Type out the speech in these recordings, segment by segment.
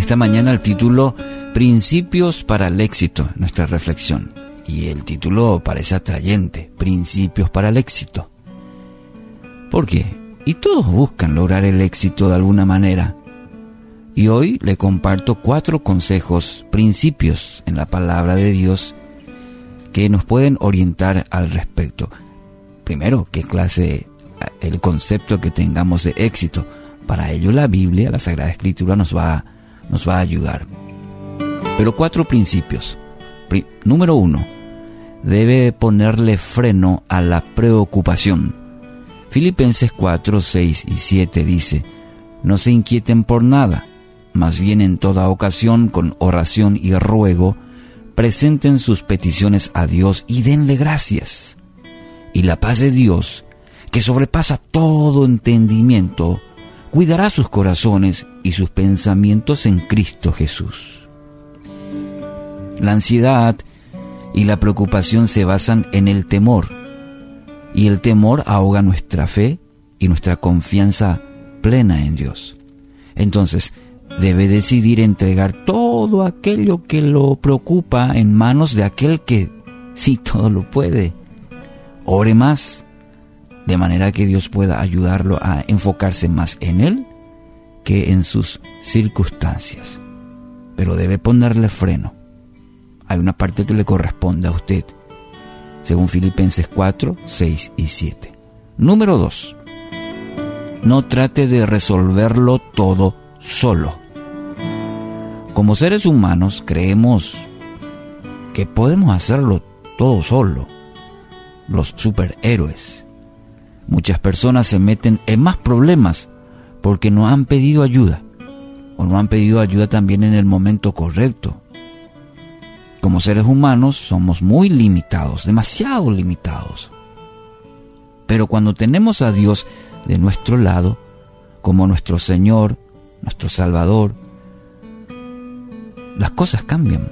esta mañana el título Principios para el éxito, nuestra reflexión. Y el título parece atrayente, Principios para el éxito. ¿Por qué? Y todos buscan lograr el éxito de alguna manera. Y hoy le comparto cuatro consejos, principios en la palabra de Dios que nos pueden orientar al respecto. Primero, qué clase, el concepto que tengamos de éxito. Para ello la Biblia, la Sagrada Escritura nos va, nos va a ayudar. Pero cuatro principios. número uno, debe ponerle freno a la preocupación. Filipenses 4, 6 y 7 dice, no se inquieten por nada, más bien en toda ocasión con oración y ruego, presenten sus peticiones a Dios y denle gracias. Y la paz de Dios, que sobrepasa todo entendimiento, cuidará sus corazones y sus pensamientos en Cristo Jesús. La ansiedad y la preocupación se basan en el temor, y el temor ahoga nuestra fe y nuestra confianza plena en Dios. Entonces, debe decidir entregar todo aquello que lo preocupa en manos de aquel que sí todo lo puede. Ore más, de manera que Dios pueda ayudarlo a enfocarse más en Él que en sus circunstancias. Pero debe ponerle freno. Hay una parte que le corresponde a usted, según Filipenses 4, 6 y 7. Número 2. No trate de resolverlo todo solo. Como seres humanos creemos que podemos hacerlo todo solo, los superhéroes. Muchas personas se meten en más problemas porque no han pedido ayuda o no han pedido ayuda también en el momento correcto. Como seres humanos somos muy limitados, demasiado limitados. Pero cuando tenemos a Dios de nuestro lado, como nuestro Señor, nuestro Salvador, las cosas cambian.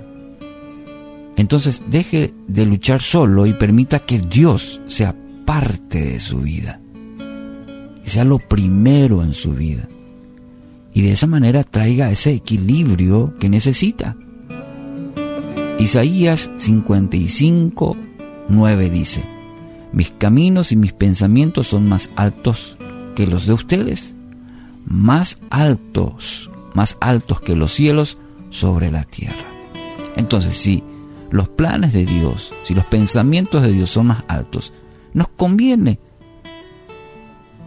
Entonces deje de luchar solo y permita que Dios sea parte de su vida, que sea lo primero en su vida. Y de esa manera traiga ese equilibrio que necesita. Isaías 55, 9 dice, mis caminos y mis pensamientos son más altos que los de ustedes, más altos, más altos que los cielos sobre la tierra. Entonces, si los planes de Dios, si los pensamientos de Dios son más altos, nos conviene,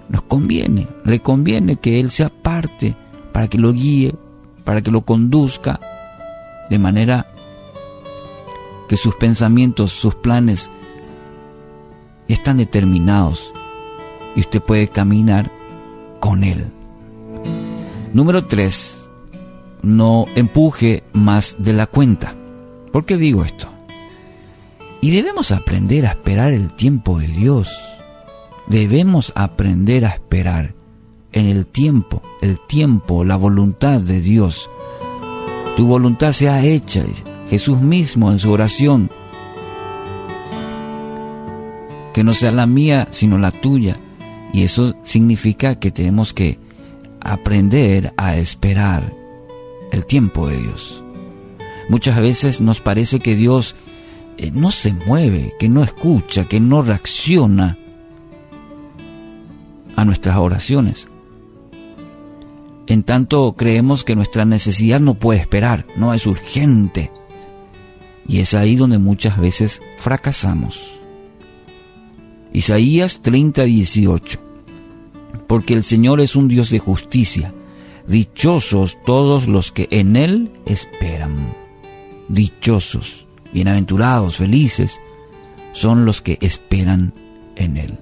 nos conviene, le conviene que Él sea parte para que lo guíe, para que lo conduzca, de manera que sus pensamientos, sus planes están determinados y usted puede caminar con Él. Número 3 no empuje más de la cuenta. ¿Por qué digo esto? Y debemos aprender a esperar el tiempo de Dios. Debemos aprender a esperar en el tiempo, el tiempo, la voluntad de Dios. Tu voluntad sea hecha. Jesús mismo en su oración. Que no sea la mía, sino la tuya. Y eso significa que tenemos que aprender a esperar el tiempo de Dios. Muchas veces nos parece que Dios no se mueve, que no escucha, que no reacciona a nuestras oraciones. En tanto creemos que nuestra necesidad no puede esperar, no es urgente. Y es ahí donde muchas veces fracasamos. Isaías 30, 18. Porque el Señor es un Dios de justicia Dichosos todos los que en Él esperan. Dichosos, bienaventurados, felices, son los que esperan en Él.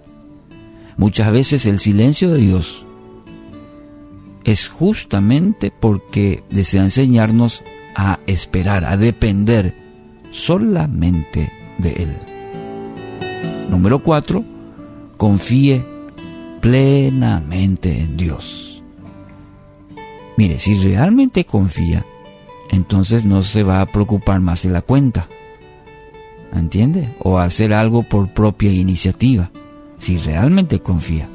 Muchas veces el silencio de Dios es justamente porque desea enseñarnos a esperar, a depender solamente de Él. Número cuatro, confíe plenamente en Dios. Mire, si realmente confía, entonces no se va a preocupar más de la cuenta. ¿Entiende? O hacer algo por propia iniciativa. Si realmente confía.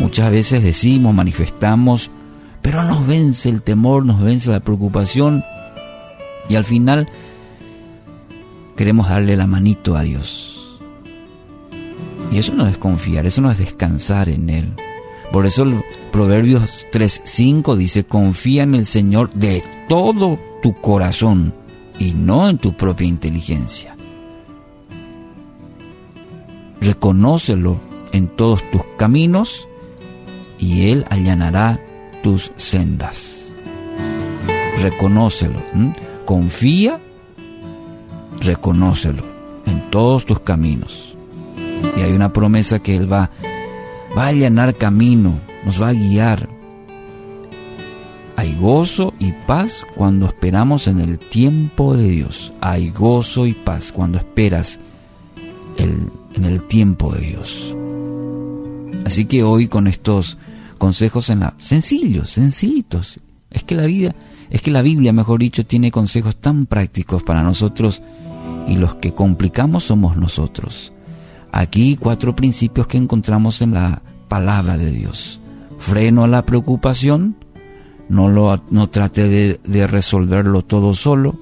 Muchas veces decimos, manifestamos, Pero nos vence el temor, nos vence la preocupación y al final queremos darle la manito a Dios. Y eso no es confiar, eso no es descansar en Él. Por eso Proverbios 3.5 dice, confía en el Señor de todo tu corazón y no en tu propia inteligencia. Reconócelo en todos tus caminos y Él allanará tus sendas. Reconócelo, confía, reconócelo en todos tus caminos. Y hay una promesa que Él va, va a allanar camino, nos va a guiar. Hay gozo y paz cuando esperamos en el tiempo de Dios. Hay gozo y paz cuando esperas en el tiempo de Dios. Así que hoy con estos consejos en la, sencillos, sencillitos. Es que la vida, es que la Biblia, mejor dicho, tiene consejos tan prácticos para nosotros y los que complicamos somos nosotros. Aquí cuatro principios que encontramos en la palabra de Dios. Freno a la preocupación, no, lo, no trate de, de resolverlo todo solo,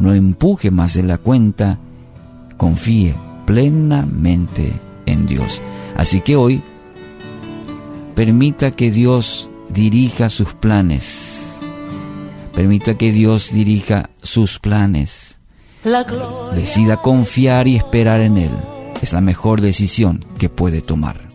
no empuje más de la cuenta, confíe plenamente en Dios. Así que hoy Permita que Dios dirija sus planes. Permita que Dios dirija sus planes. Decida confiar y esperar en Él. Es la mejor decisión que puede tomar.